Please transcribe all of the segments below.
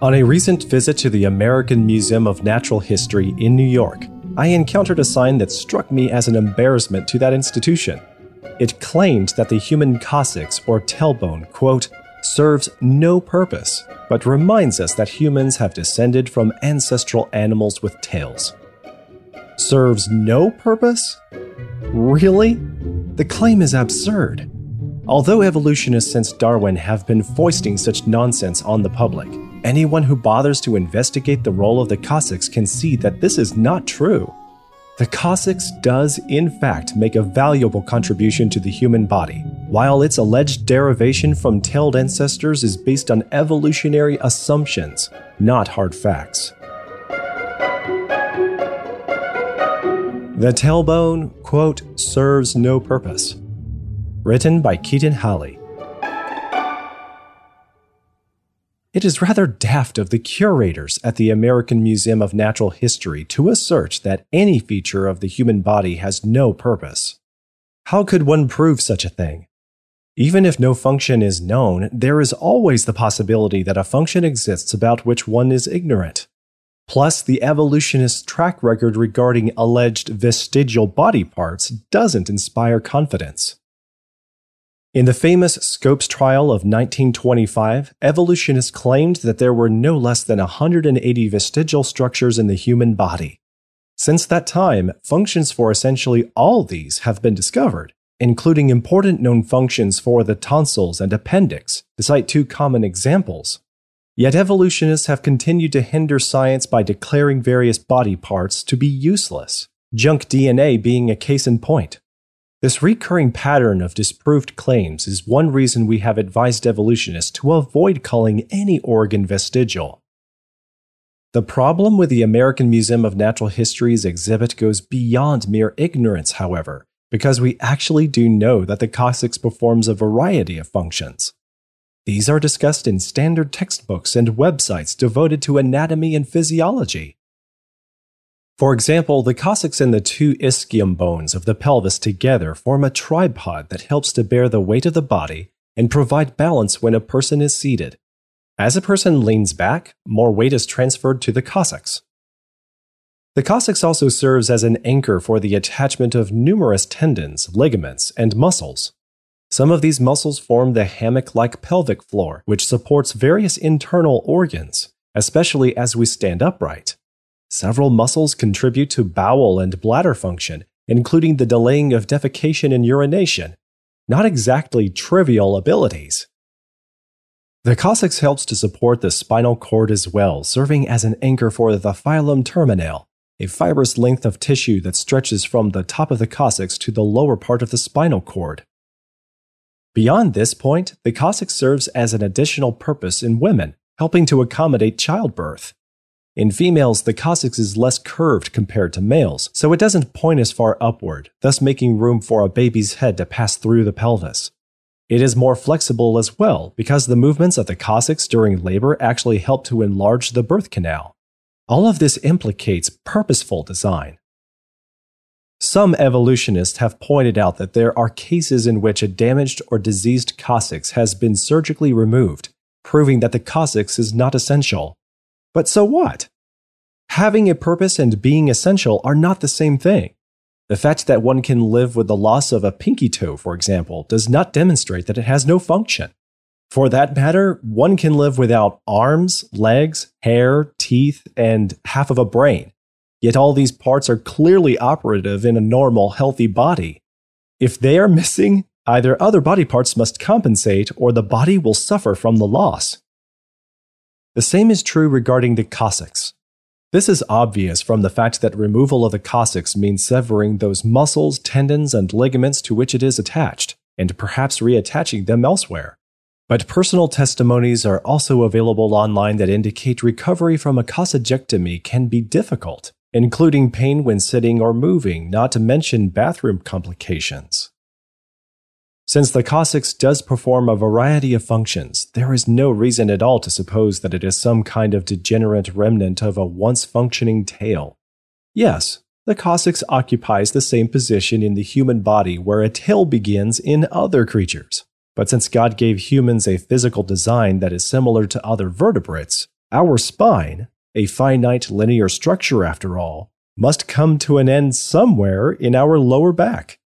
On a recent visit to the American Museum of Natural History in New York, I encountered a sign that struck me as an embarrassment to that institution. It claimed that the human coccyx or tailbone, quote, serves no purpose, but reminds us that humans have descended from ancestral animals with tails. Serves no purpose? Really? The claim is absurd. Although evolutionists since Darwin have been foisting such nonsense on the public, Anyone who bothers to investigate the role of the coccyx can see that this is not true. The coccyx does, in fact, make a valuable contribution to the human body, while its alleged derivation from tailed ancestors is based on evolutionary assumptions, not hard facts. The tailbone, quote, serves no purpose. Written by Keaton Halley. It is rather daft of the curators at the American Museum of Natural History to assert that any feature of the human body has no purpose. How could one prove such a thing? Even if no function is known, there is always the possibility that a function exists about which one is ignorant. Plus, the evolutionist's track record regarding alleged vestigial body parts doesn't inspire confidence. In the famous Scopes trial of 1925, evolutionists claimed that there were no less than 180 vestigial structures in the human body. Since that time, functions for essentially all these have been discovered, including important known functions for the tonsils and appendix, to cite two common examples. Yet evolutionists have continued to hinder science by declaring various body parts to be useless, junk DNA being a case in point. This recurring pattern of disproved claims is one reason we have advised evolutionists to avoid calling any organ vestigial. The problem with the American Museum of Natural History's exhibit goes beyond mere ignorance, however, because we actually do know that the coccyx performs a variety of functions. These are discussed in standard textbooks and websites devoted to anatomy and physiology. For example, the coccyx and the two ischium bones of the pelvis together form a tripod that helps to bear the weight of the body and provide balance when a person is seated. As a person leans back, more weight is transferred to the coccyx. The coccyx also serves as an anchor for the attachment of numerous tendons, ligaments, and muscles. Some of these muscles form the hammock like pelvic floor, which supports various internal organs, especially as we stand upright. Several muscles contribute to bowel and bladder function, including the delaying of defecation and urination. Not exactly trivial abilities. The coccyx helps to support the spinal cord as well, serving as an anchor for the filum terminale, a fibrous length of tissue that stretches from the top of the coccyx to the lower part of the spinal cord. Beyond this point, the coccyx serves as an additional purpose in women, helping to accommodate childbirth. In females, the coccyx is less curved compared to males, so it doesn't point as far upward, thus making room for a baby's head to pass through the pelvis. It is more flexible as well because the movements of the coccyx during labor actually help to enlarge the birth canal. All of this implicates purposeful design. Some evolutionists have pointed out that there are cases in which a damaged or diseased coccyx has been surgically removed, proving that the coccyx is not essential but so what? Having a purpose and being essential are not the same thing. The fact that one can live with the loss of a pinky toe, for example, does not demonstrate that it has no function. For that matter, one can live without arms, legs, hair, teeth, and half of a brain. Yet all these parts are clearly operative in a normal, healthy body. If they are missing, either other body parts must compensate or the body will suffer from the loss. The same is true regarding the coccyx. This is obvious from the fact that removal of the coccyx means severing those muscles, tendons, and ligaments to which it is attached, and perhaps reattaching them elsewhere. But personal testimonies are also available online that indicate recovery from a coccygectomy can be difficult, including pain when sitting or moving, not to mention bathroom complications. Since the coccyx does perform a variety of functions, there is no reason at all to suppose that it is some kind of degenerate remnant of a once functioning tail. Yes, the coccyx occupies the same position in the human body where a tail begins in other creatures. But since God gave humans a physical design that is similar to other vertebrates, our spine, a finite linear structure after all, must come to an end somewhere in our lower back.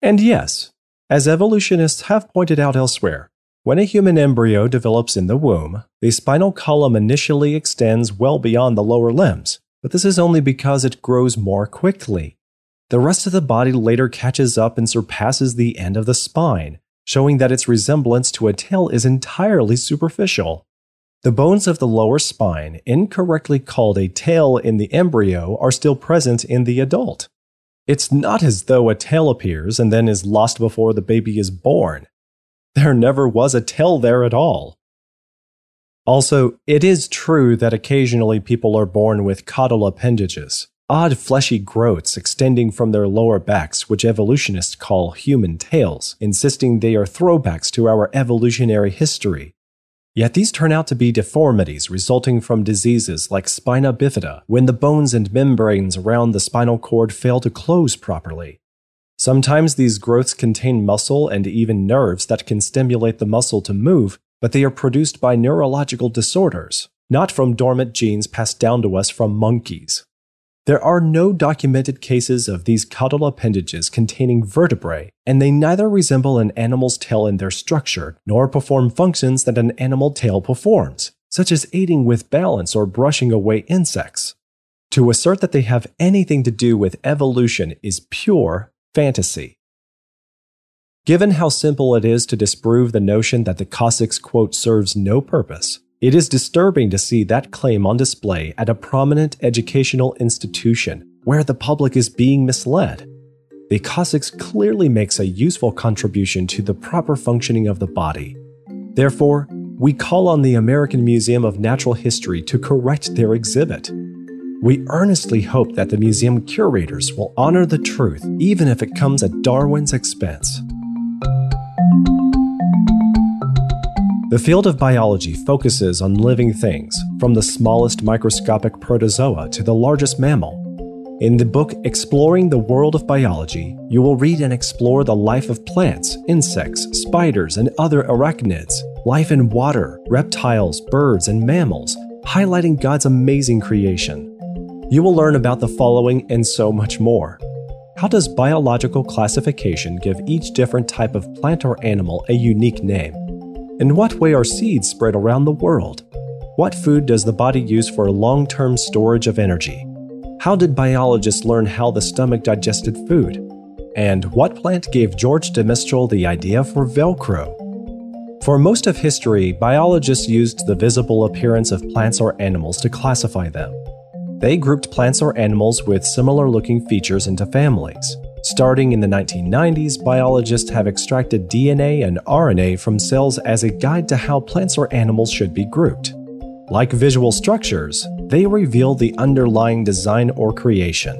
And yes, as evolutionists have pointed out elsewhere, when a human embryo develops in the womb, the spinal column initially extends well beyond the lower limbs, but this is only because it grows more quickly. The rest of the body later catches up and surpasses the end of the spine, showing that its resemblance to a tail is entirely superficial. The bones of the lower spine, incorrectly called a tail in the embryo, are still present in the adult. It's not as though a tail appears and then is lost before the baby is born. There never was a tail there at all. Also, it is true that occasionally people are born with caudal appendages, odd fleshy growths extending from their lower backs, which evolutionists call human tails, insisting they are throwbacks to our evolutionary history. Yet these turn out to be deformities resulting from diseases like spina bifida when the bones and membranes around the spinal cord fail to close properly. Sometimes these growths contain muscle and even nerves that can stimulate the muscle to move, but they are produced by neurological disorders, not from dormant genes passed down to us from monkeys. There are no documented cases of these caudal appendages containing vertebrae, and they neither resemble an animal's tail in their structure nor perform functions that an animal tail performs, such as aiding with balance or brushing away insects. To assert that they have anything to do with evolution is pure fantasy. Given how simple it is to disprove the notion that the Coccyx quote serves no purpose, it is disturbing to see that claim on display at a prominent educational institution where the public is being misled. The Coccyx clearly makes a useful contribution to the proper functioning of the body. Therefore, we call on the American Museum of Natural History to correct their exhibit. We earnestly hope that the museum curators will honor the truth, even if it comes at Darwin's expense. The field of biology focuses on living things, from the smallest microscopic protozoa to the largest mammal. In the book Exploring the World of Biology, you will read and explore the life of plants, insects, spiders, and other arachnids, life in water, reptiles, birds, and mammals, highlighting God's amazing creation. You will learn about the following and so much more. How does biological classification give each different type of plant or animal a unique name? In what way are seeds spread around the world? What food does the body use for long term storage of energy? How did biologists learn how the stomach digested food? And what plant gave George de Mestral the idea for Velcro? For most of history, biologists used the visible appearance of plants or animals to classify them. They grouped plants or animals with similar looking features into families. Starting in the 1990s, biologists have extracted DNA and RNA from cells as a guide to how plants or animals should be grouped. Like visual structures, they reveal the underlying design or creation.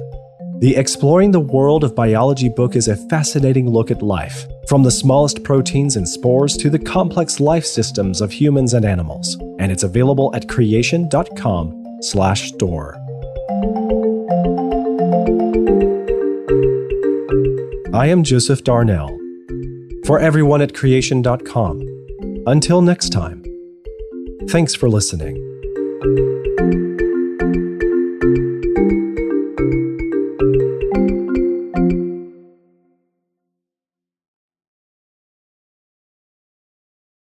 The Exploring the World of Biology book is a fascinating look at life, from the smallest proteins and spores to the complex life systems of humans and animals, and it's available at creation.com/store. I am Joseph Darnell. For everyone at creation.com. Until next time, thanks for listening.